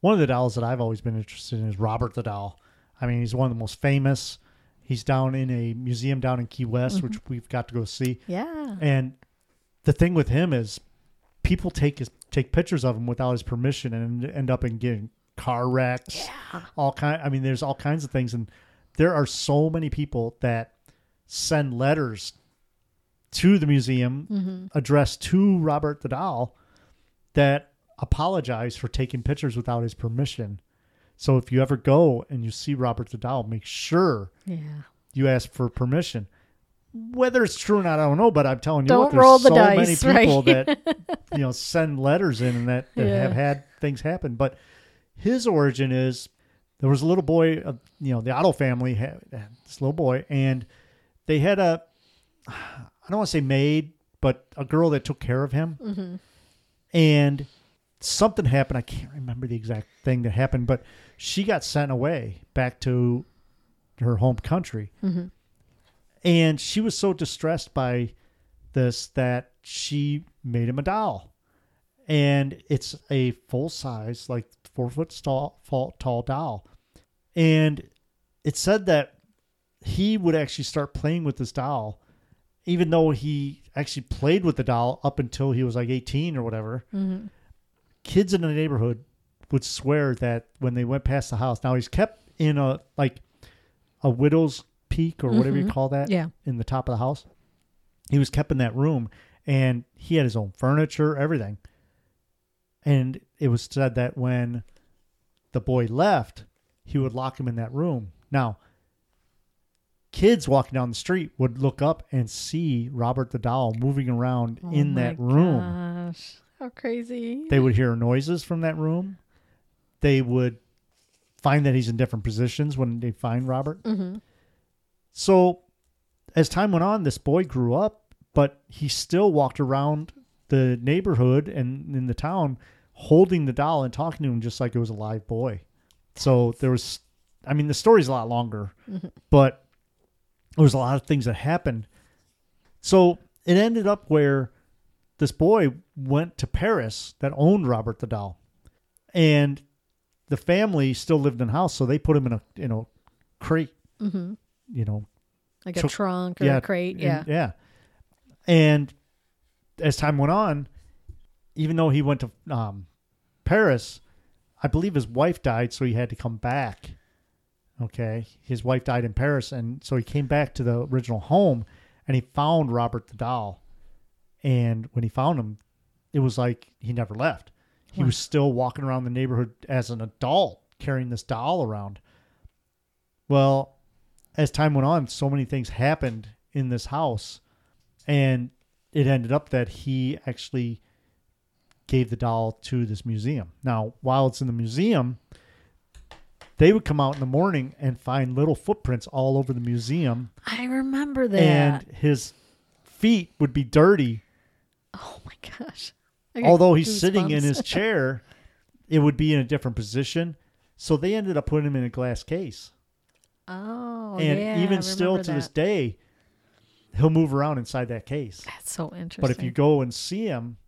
[SPEAKER 4] one of the dolls that I've always been interested in is Robert the doll. I mean, he's one of the most famous. He's down in a museum down in Key West,
[SPEAKER 3] Mm-hmm.
[SPEAKER 4] which we've got to go see.
[SPEAKER 3] yeah
[SPEAKER 4] And the thing with him is, people take his take pictures of him without his permission and end up in getting car wrecks. Yeah. All kind. I mean, there's all kinds of things, and there are so many people that send letters to the museum
[SPEAKER 3] Mm-hmm.
[SPEAKER 4] addressed to Robert the doll that apologized for taking pictures without his permission. So if you ever go and you see Robert the doll, make sure
[SPEAKER 3] yeah
[SPEAKER 4] you ask for permission. Whether it's true or not, I don't know, but I'm telling you
[SPEAKER 3] Don't
[SPEAKER 4] what, there's
[SPEAKER 3] roll the
[SPEAKER 4] so
[SPEAKER 3] dice,
[SPEAKER 4] many people
[SPEAKER 3] right?
[SPEAKER 4] that <laughs> you know send letters in and that, that
[SPEAKER 3] Yeah.
[SPEAKER 4] have had things happen. But his origin is there was a little boy. Uh, you know, the Otto family had, had this little boy, and they had a I don't want to say maid, but a girl that took care of him. And something happened. I can't remember the exact thing that happened, but she got sent away back to her home country. Mm-hmm. And she was so distressed by this that she made him a doll. And it's a full size, like four foot tall, tall doll. And it said that he would actually start playing with this doll, even though he actually played with the doll up until he was like 18 or whatever. Mm-hmm. Kids in the neighborhood would swear that when they went past the house, now he's kept in a like a widow's peak or whatever you mm-hmm. call that
[SPEAKER 3] Yeah.
[SPEAKER 4] in the top of the house. He was kept in that room and he had his own furniture, everything. And it was said that when the boy left, he would lock him in that room. Now, kids walking down the street would look up and see Robert the doll moving around
[SPEAKER 3] Oh
[SPEAKER 4] in that room.
[SPEAKER 3] Gosh, how crazy!
[SPEAKER 4] They would hear noises from that room. They would find that he's in different positions when they find Robert. Mm-hmm. So, as time went on, this boy grew up, but he still walked around the neighborhood and in the town holding the doll and talking to him just like it was a live boy. So, there was, I mean, the story's a lot longer, mm-hmm. but there was a lot of things that happened. So, it ended up where this boy went to Paris that owned Robert the doll, and the family still lived in the house, so they put him in a you know crate,
[SPEAKER 3] hmm
[SPEAKER 4] you know,
[SPEAKER 3] Like a trunk or
[SPEAKER 4] yeah,
[SPEAKER 3] a crate.
[SPEAKER 4] and-
[SPEAKER 3] Yeah.
[SPEAKER 4] yeah. And as time went on, even though he went to um, Paris, I believe his wife died, so he had to come back. Okay, his wife died in Paris, and so he came back to the original home, and he found Robert the doll. And when he found him, it was like he never left. He
[SPEAKER 3] Wow.
[SPEAKER 4] was still walking around the neighborhood as an adult, carrying this doll around. Well, as time went on, so many things happened in this house, and it ended up that he actually gave the doll to this museum. Now, while it's in the museum, they would come out in the morning and find little footprints all over the museum,
[SPEAKER 3] I remember that.
[SPEAKER 4] and his feet would be dirty.
[SPEAKER 3] oh my gosh!
[SPEAKER 4] Although he's sitting in his <laughs> chair, it would be in a different position. So they ended up putting him in a glass case.
[SPEAKER 3] oh,
[SPEAKER 4] and
[SPEAKER 3] yeah,
[SPEAKER 4] even still to this day, he'll move around inside that case.
[SPEAKER 3] That's so interesting.
[SPEAKER 4] But if you go and see him,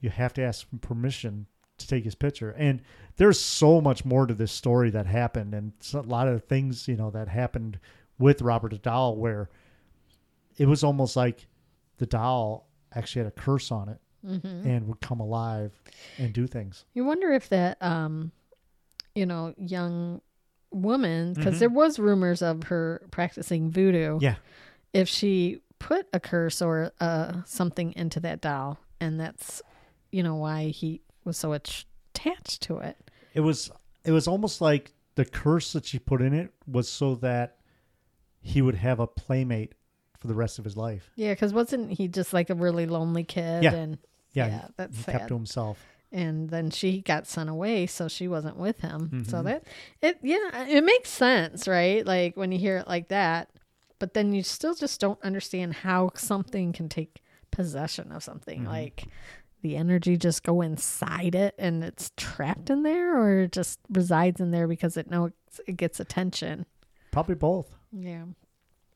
[SPEAKER 4] you have to ask permission to take his picture. And there's so much more to this story that happened, and a lot of things you know that happened with Robert the doll, where it was almost like the doll actually had a curse on it
[SPEAKER 3] Mm-hmm.
[SPEAKER 4] and would come alive and do things.
[SPEAKER 3] You wonder if that, um, you know, young woman, because
[SPEAKER 4] Mhm.
[SPEAKER 3] there was rumors of her practicing voodoo.
[SPEAKER 4] Yeah,
[SPEAKER 3] If she put a curse or uh, something into that doll, and that's, you know, why he was so attached to it.
[SPEAKER 4] It was it was almost like the curse that she put in it was so that he would have a playmate for the rest of his life.
[SPEAKER 3] Yeah, because wasn't he just like a really lonely kid?
[SPEAKER 4] Yeah.
[SPEAKER 3] And
[SPEAKER 4] Yeah,
[SPEAKER 3] Yeah,
[SPEAKER 4] he-
[SPEAKER 3] that's
[SPEAKER 4] he
[SPEAKER 3] sad.
[SPEAKER 4] kept to himself.
[SPEAKER 3] and then she got sent away, so she wasn't with him. So
[SPEAKER 4] Mhm.
[SPEAKER 3] that it, yeah, it makes sense, right? Like when you hear it like that, but then you still just don't understand how something can take possession of something.
[SPEAKER 4] Mhm.
[SPEAKER 3] Like the energy just go inside it and it's trapped in there, or it just resides in there because it knows it gets attention.
[SPEAKER 4] Probably both.
[SPEAKER 3] Yeah.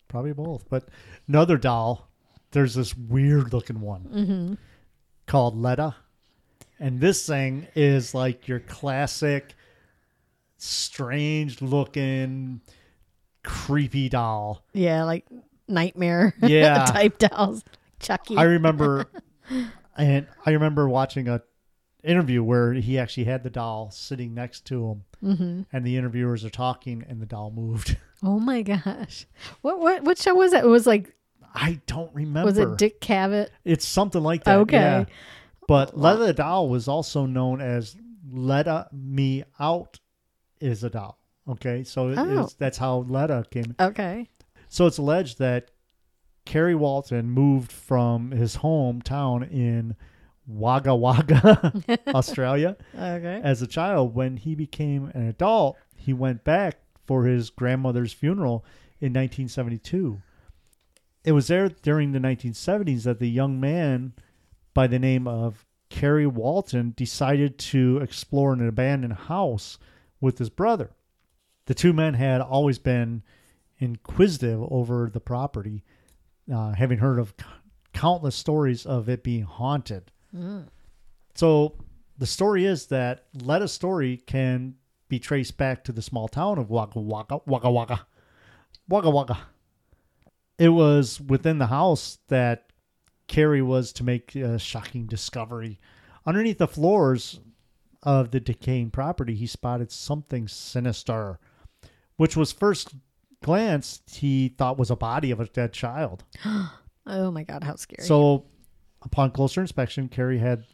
[SPEAKER 4] Probably both. But another doll, there's this weird looking one
[SPEAKER 3] Mm-hmm.
[SPEAKER 4] called Letta. And this thing is like your classic, strange looking, creepy doll.
[SPEAKER 3] Yeah, like nightmare <laughs>
[SPEAKER 4] Yeah.
[SPEAKER 3] type dolls. Chucky.
[SPEAKER 4] I remember, <laughs> and I remember watching a interview where he actually had the doll sitting next to him,
[SPEAKER 3] mm-hmm.
[SPEAKER 4] and the interviewers are talking, and the doll moved. <laughs>
[SPEAKER 3] Oh my gosh. What what what show was it? It was like
[SPEAKER 4] I don't remember.
[SPEAKER 3] was it Dick Cavett?
[SPEAKER 4] It's something like that.
[SPEAKER 3] Okay.
[SPEAKER 4] yeah. But Letta the doll was also known as Letta Me Out is a doll. Okay, so
[SPEAKER 3] Oh.
[SPEAKER 4] is- that's how Letta came.
[SPEAKER 3] Okay.
[SPEAKER 4] So it's alleged that Kerry Walton moved from his hometown in Wagga Wagga, <laughs> Australia,
[SPEAKER 3] Okay.
[SPEAKER 4] as a child. When he became an adult, he went back for his grandmother's funeral in 1972. It was there during the 1970s that the young man by the name of Kerry Walton decided to explore an abandoned house with his brother. The two men had always been inquisitive over the property, uh, having heard of c- countless stories of it being haunted. So the story is that Letta story can be traced back to the small town of Wagga Wagga Wagga Wagga Wagga Wagga. It was within the house that Kerry was to make a shocking discovery. Underneath the floors of the decaying property, he spotted something sinister, which was first glance he thought was a body of a dead child. <gasps>
[SPEAKER 3] Oh my god, how scary!
[SPEAKER 4] So, upon closer inspection, Kerry had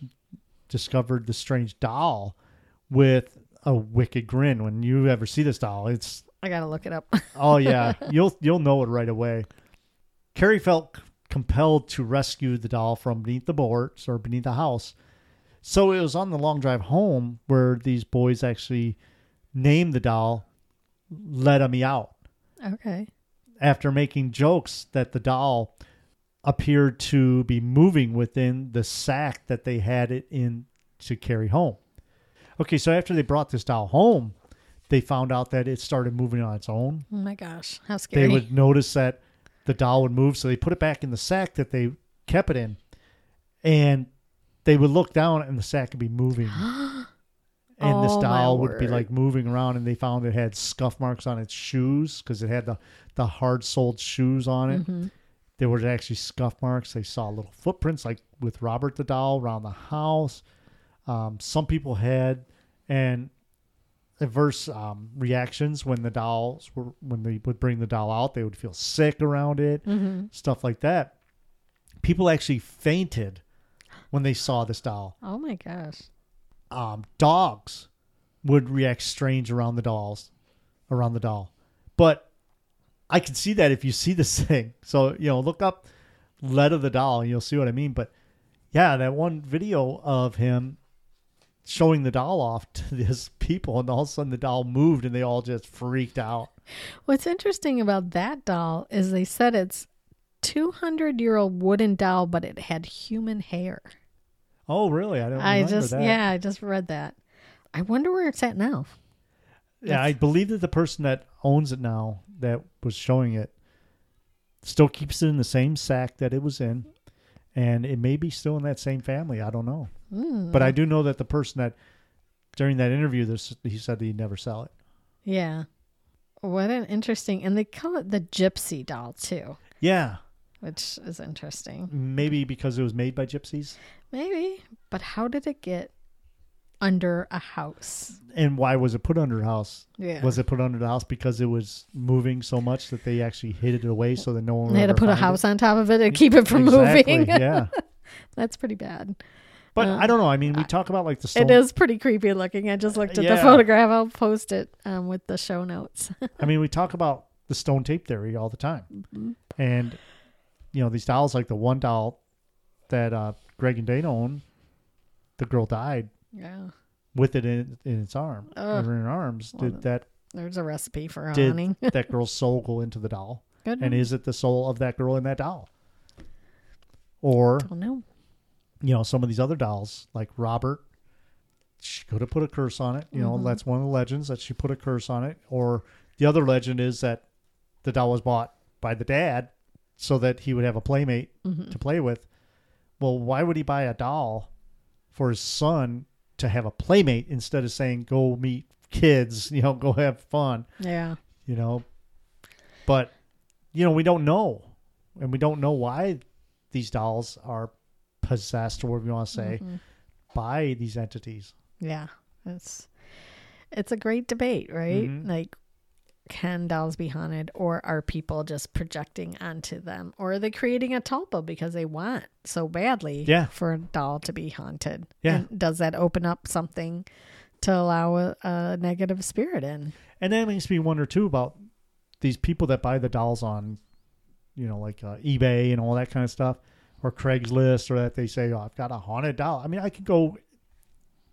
[SPEAKER 4] discovered the strange doll with a wicked grin. When you ever see this doll, it's
[SPEAKER 3] I gotta look it up. <laughs>
[SPEAKER 4] oh yeah, <laughs> you'll you'll know it right away. Kerry felt compelled to rescue the doll from beneath the boards or beneath the house. So it was on the long drive home where these boys actually named the doll "Let Me Out."
[SPEAKER 3] Okay.
[SPEAKER 4] after making jokes that the doll appeared to be moving within the sack that they had it in to carry home. Okay, so after they brought this doll home, they found out that it started moving on its own.
[SPEAKER 3] Oh my gosh, how scary!
[SPEAKER 4] They would notice that the doll would move, so they put it back in the sack that they kept it in. And they would look down and the sack would be moving. <gasps> <gasps> <gasps> and this
[SPEAKER 3] Oh, my
[SPEAKER 4] doll would be like moving around and they found it had scuff marks on its shoes because it had the, the hard soled shoes on it.
[SPEAKER 3] Mm-hmm.
[SPEAKER 4] There were actually scuff marks. They saw little footprints like with Robert the doll around the house. Um, some people had and adverse um, reactions when the dolls were when they would bring the doll out. They would feel sick around it,
[SPEAKER 3] Mm-hmm.
[SPEAKER 4] stuff like that. People actually fainted when they saw this doll
[SPEAKER 3] oh my gosh.
[SPEAKER 4] Um, dogs would react strange around the dolls, around the doll. But I can see that if you see this <laughs> thing. So, you know, look up Letta the Doll and you'll see what I mean. But yeah, that one video of him showing the doll off <laughs> to his people, and all of a sudden the doll moved and they all just freaked out.
[SPEAKER 3] What's interesting about that doll is they said it's 200 year old wooden doll, but it had human hair.
[SPEAKER 4] Oh, really? I don't
[SPEAKER 3] I just,
[SPEAKER 4] that.
[SPEAKER 3] yeah, I just read that. I wonder where it's at now.
[SPEAKER 4] Yeah, I believe that the person that owns it now that was showing it still keeps it in the same sack that it was in, and it may be still in that same family. I don't know,
[SPEAKER 3] Mm.
[SPEAKER 4] but I do know that the person that during that interview, this he said that he'd never sell it.
[SPEAKER 3] Yeah. What an interesting, and they call it the gypsy doll too,
[SPEAKER 4] Yeah,
[SPEAKER 3] which is interesting.
[SPEAKER 4] maybe because it was made by gypsies.
[SPEAKER 3] Maybe, but how did it get under a house?
[SPEAKER 4] And why was it put under a house?
[SPEAKER 3] Yeah.
[SPEAKER 4] Was it put under the house because it was moving so much that they actually hid it away so that no one? would
[SPEAKER 3] They had to put a
[SPEAKER 4] find it?
[SPEAKER 3] house on top of it to keep it from
[SPEAKER 4] Exactly,
[SPEAKER 3] moving.
[SPEAKER 4] yeah, <laughs>
[SPEAKER 3] That's pretty bad.
[SPEAKER 4] but
[SPEAKER 3] Uh,
[SPEAKER 4] I don't know. I mean, we talk about like the stone.
[SPEAKER 3] It is pretty creepy looking. I just looked at the photograph. I'll post it um, with the show notes. <laughs>
[SPEAKER 4] I mean, we talk about the stone tape theory all the time,
[SPEAKER 3] Mm-hmm.
[SPEAKER 4] and you know these dolls, like the one doll that uh, Greg and Dana own, the girl died
[SPEAKER 3] yeah.
[SPEAKER 4] with it in, in its arm,
[SPEAKER 3] Ugh.
[SPEAKER 4] in her arms.
[SPEAKER 3] Well,
[SPEAKER 4] Did that
[SPEAKER 3] There's a recipe for
[SPEAKER 4] did
[SPEAKER 3] haunting. <laughs>
[SPEAKER 4] that girl's soul go into the doll?
[SPEAKER 3] Good
[SPEAKER 4] And is it the soul of that girl in that doll? Or
[SPEAKER 3] Don't know.
[SPEAKER 4] you know some of these other dolls, like Robert, she could have put a curse on it. You know
[SPEAKER 3] Mhm.
[SPEAKER 4] that's one of the legends that she put a curse on it. Or the other legend is that the doll was bought by the dad so that he would have a playmate
[SPEAKER 3] Mhm.
[SPEAKER 4] to play with. Well, why would he buy a doll for his son to have a playmate instead of saying go meet kids, <laughs> you know, go have fun,
[SPEAKER 3] Yeah.
[SPEAKER 4] you know? But you know, we don't know. And we don't know why these dolls are possessed or whatever you want to say
[SPEAKER 3] Mhm.
[SPEAKER 4] by these entities.
[SPEAKER 3] Yeah. It's it's a great debate, right?
[SPEAKER 4] Mhm.
[SPEAKER 3] Like can dolls be haunted or are people just projecting onto them or are they creating a tulpa because they want so badly
[SPEAKER 4] Yeah.
[SPEAKER 3] for a doll to be haunted
[SPEAKER 4] Yeah.
[SPEAKER 3] and does that open up something to allow a, a negative spirit in
[SPEAKER 4] And that makes me wonder too about these people that buy the dolls on, you know, like uh, eBay and all that kind of stuff, or Craigslist, or that they say, "Oh, I've got a haunted doll." I mean, I could go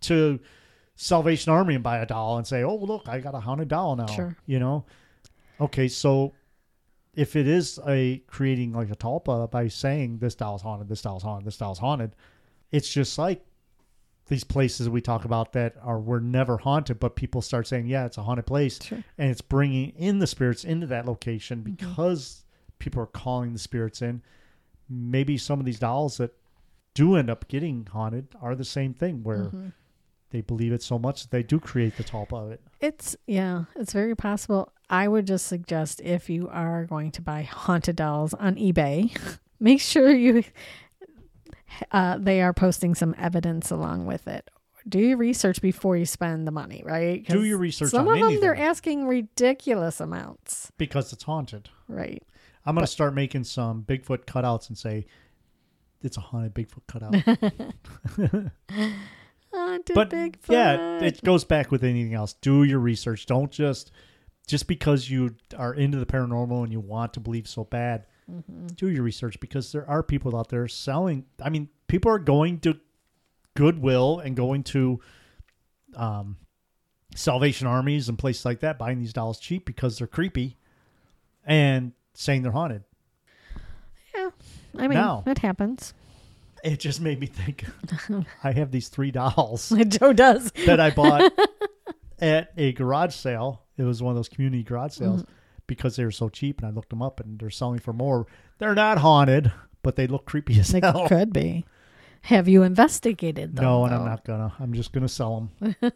[SPEAKER 4] to Salvation Army and buy a doll and say, "Oh, look, I got a haunted doll now."
[SPEAKER 3] Sure.
[SPEAKER 4] You know. Okay, so if it is a creating like a tulpa by saying this doll's haunted, this doll's haunted, this doll's haunted, it's just like these places we talk about that are were never haunted, but people start saying, "Yeah, it's a haunted place,"
[SPEAKER 3] Sure.
[SPEAKER 4] and it's bringing in the spirits into that location
[SPEAKER 3] Mm-hmm.
[SPEAKER 4] because people are calling the spirits in. Maybe some of these dolls that do end up getting haunted are the same thing, where
[SPEAKER 3] Mm-hmm.
[SPEAKER 4] They believe it so much that they do create the top of it.
[SPEAKER 3] It's yeah, it's very possible. I would just suggest if you are going to buy haunted dolls on eBay, <laughs> make sure you <laughs> uh, they are posting some evidence along with it. Do your research before you spend the money, right?
[SPEAKER 4] Do your research
[SPEAKER 3] Some of them they're asking ridiculous amounts,
[SPEAKER 4] because it's haunted.
[SPEAKER 3] right?
[SPEAKER 4] I'm gonna start making some Bigfoot cutouts and say it's a haunted Bigfoot cutout. <laughs> But
[SPEAKER 3] Bigfoot.
[SPEAKER 4] yeah, it goes back with anything else. Do your research. Don't just just because you are into the paranormal and you want to believe so bad.
[SPEAKER 3] Mm-hmm.
[SPEAKER 4] Do your research because there are people out there selling. I mean, people are going to Goodwill and going to um, Salvation Armies and places like that, buying these dolls cheap because they're creepy, and saying they're haunted.
[SPEAKER 3] yeah, I mean,
[SPEAKER 4] Now-
[SPEAKER 3] it happens.
[SPEAKER 4] It just made me think. <laughs> I have these three dolls <laughs>
[SPEAKER 3] Joe does.
[SPEAKER 4] that I bought <laughs> at a garage sale. It was one of those community garage sales
[SPEAKER 3] Mm-hmm.
[SPEAKER 4] because they were so cheap, and I looked them up, and they're selling for more. They're not haunted, but they look creepy as
[SPEAKER 3] They
[SPEAKER 4] hell.
[SPEAKER 3] could be. Have you investigated them?
[SPEAKER 4] No, and I'm
[SPEAKER 3] though?
[SPEAKER 4] not gonna. I'm just gonna sell them.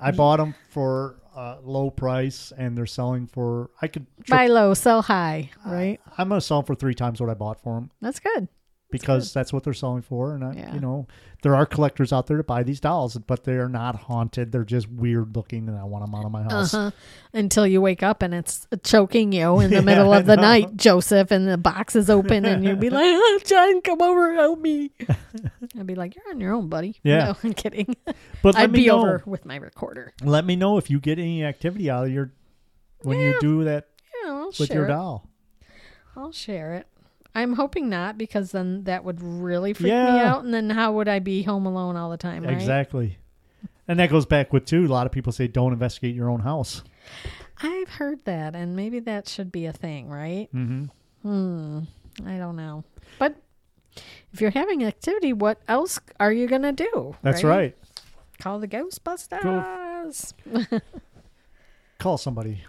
[SPEAKER 4] I bought them for a low price, and they're selling for. I could.
[SPEAKER 3] Buy low, sell high, right?
[SPEAKER 4] I'm gonna sell them for three times what I bought for them
[SPEAKER 3] That's good.
[SPEAKER 4] Because that's what they're selling for. And I,
[SPEAKER 3] Yeah.
[SPEAKER 4] you know, there are collectors out there to buy these dolls, but they're not haunted. They're just weird looking, and I want them out of my house.
[SPEAKER 3] Uh-huh. Until you wake up and it's choking you in the <laughs>
[SPEAKER 4] Yeah,
[SPEAKER 3] middle of the night, Joseph, and the box is open, and you'd be <laughs> like, oh, "John, come over, help me." <laughs> I'd be like, "You're on your own, buddy."
[SPEAKER 4] Yeah.
[SPEAKER 3] no, I'm kidding.
[SPEAKER 4] But
[SPEAKER 3] I'd be
[SPEAKER 4] know.
[SPEAKER 3] over with my recorder.
[SPEAKER 4] Let me know if you get any activity out of your when you do that
[SPEAKER 3] Yeah,
[SPEAKER 4] with your
[SPEAKER 3] it.
[SPEAKER 4] doll.
[SPEAKER 3] I'll share it. I'm hoping not because then that would really freak me out, and then how would I be home alone all the time? Right?
[SPEAKER 4] Exactly. And that goes back with too. A lot of people say don't investigate your own house.
[SPEAKER 3] I've heard that, and maybe that should be a thing, right?
[SPEAKER 4] Mm-hmm.
[SPEAKER 3] Hmm. I don't know. But if you're having activity, what else are you going to do?
[SPEAKER 4] That's right.
[SPEAKER 3] Call the Ghostbusters. <laughs>
[SPEAKER 4] Call somebody.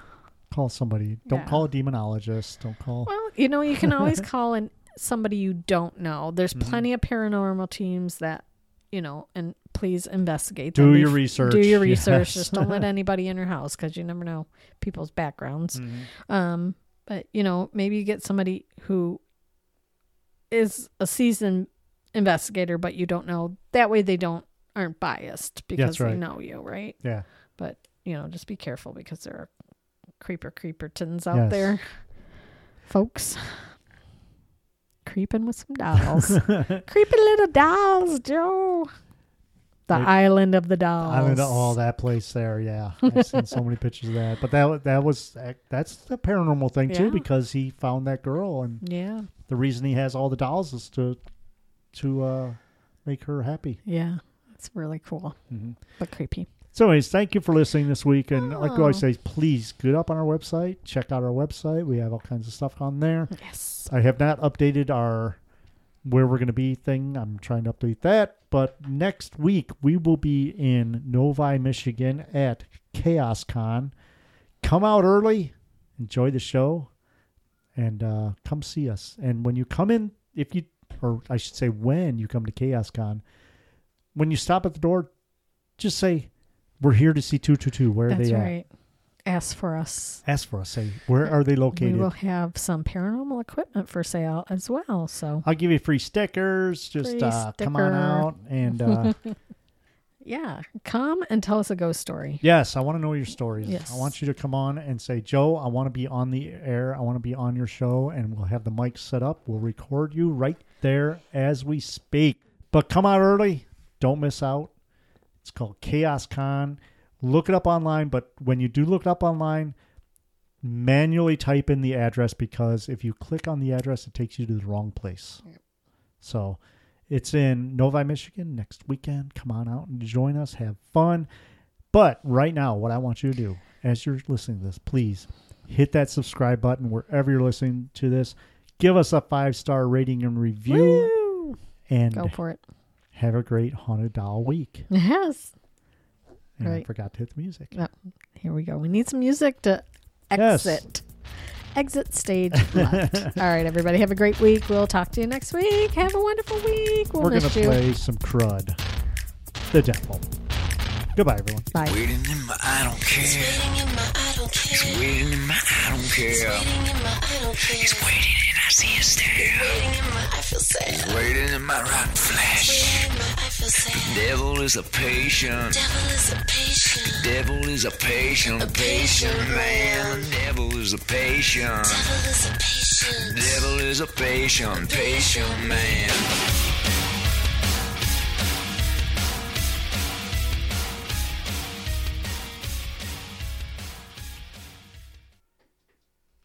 [SPEAKER 4] Call somebody. Don't
[SPEAKER 3] Yeah.
[SPEAKER 4] call a demonologist. Don't call.
[SPEAKER 3] Well, you know, you can always <laughs> call in somebody you don't know. There's
[SPEAKER 4] Mm-hmm.
[SPEAKER 3] plenty of paranormal teams that, you know, and please investigate.
[SPEAKER 4] Do
[SPEAKER 3] them
[SPEAKER 4] your research.
[SPEAKER 3] Do your <laughs> research.
[SPEAKER 4] Yes.
[SPEAKER 3] Just don't let anybody in your house because you never know people's backgrounds.
[SPEAKER 4] Mhm.
[SPEAKER 3] Um, but you know, maybe you get somebody who is a seasoned investigator, but you don't know. That way, they don't aren't biased because they know you, right?
[SPEAKER 4] Yeah.
[SPEAKER 3] But you know, just be careful because there are creeper creepertons out
[SPEAKER 4] Yes.
[SPEAKER 3] there, folks. Creeping with some dolls, <laughs> creepy little dolls, Joe. The
[SPEAKER 4] It-
[SPEAKER 3] island of the dolls.
[SPEAKER 4] I'm into all that place there. Yeah, <laughs> I've seen so many pictures of that. But that that was that's the paranormal thing too because he found that girl, and
[SPEAKER 3] Yeah,
[SPEAKER 4] the reason he has all the dolls is to to uh, make her happy.
[SPEAKER 3] yeah, it's really cool,
[SPEAKER 4] Mhm.
[SPEAKER 3] but creepy.
[SPEAKER 4] So, anyways, thank you for listening this week. And like I always
[SPEAKER 3] Oh.
[SPEAKER 4] say, please get up on our website, check out our website. We have all kinds of stuff on there.
[SPEAKER 3] Yes.
[SPEAKER 4] I have not updated our where we're going to be thing. I'm trying to update that. But next week, we will be in Novi, Michigan at Chaos Con. Come out early, enjoy the show, and uh, come see us. And when you come in, if you, or I should say, when you come to Chaos Con, when you stop at the door, just say, We're here to see 222. Where they are
[SPEAKER 3] That's
[SPEAKER 4] they at?
[SPEAKER 3] right. Ask for us.
[SPEAKER 4] Ask for us. Say, Where are they located?
[SPEAKER 3] We will have some paranormal equipment for sale as well. So
[SPEAKER 4] I'll give you free stickers. Just
[SPEAKER 3] Free
[SPEAKER 4] uh, come on out and uh, <laughs>
[SPEAKER 3] yeah, come and tell us a ghost story.
[SPEAKER 4] yes, I want to know your stories.
[SPEAKER 3] Yes.
[SPEAKER 4] I want you to come on and say, Joe, I want to be on the air. I want to be on your show, and we'll have the mic set up. We'll record you right there as we speak. But come out early. Don't miss out. It's called Chaos Con. Look it up online, but when you do look it up online, manually type in the address because if you click on the address, it takes you to the wrong place. So It's in Novi, Michigan next weekend. Come on out and join us. Have fun. But right now, what I want you to do as you're listening to this, please hit that subscribe button wherever you're listening to this. Give us a five star rating and review.
[SPEAKER 3] Woo!
[SPEAKER 4] And
[SPEAKER 3] Go for it.
[SPEAKER 4] Have a great haunted doll week. <laughs>
[SPEAKER 3] Yes.
[SPEAKER 4] And I
[SPEAKER 3] Right.
[SPEAKER 4] forgot to hit the music.
[SPEAKER 3] Oh, here we go. We need some music to
[SPEAKER 4] Yes.
[SPEAKER 3] exit. Exit stage left. <laughs> All right, everybody. Have a great week. We'll talk to you next week. Have a wonderful week. We'll
[SPEAKER 4] We're going to play some crud. The devil. Goodbye, everyone.
[SPEAKER 3] Bye.
[SPEAKER 1] Waiting in my I don't care.
[SPEAKER 2] Waiting in my I don't
[SPEAKER 1] It's
[SPEAKER 2] care.
[SPEAKER 1] waiting in my I don't care.
[SPEAKER 2] Waiting in my I don't care.
[SPEAKER 1] It's waiting and I see it stare.
[SPEAKER 2] In my I feel sad.
[SPEAKER 1] Waiting in my rotten flesh.
[SPEAKER 2] My I feel sad.
[SPEAKER 1] The Devil is a patient.
[SPEAKER 2] Devil is a patient.
[SPEAKER 1] The Devil is a patient,
[SPEAKER 2] A patient
[SPEAKER 1] man. Devil is a patient.
[SPEAKER 2] Devil is a patient.
[SPEAKER 1] Devil is a patient, patient man.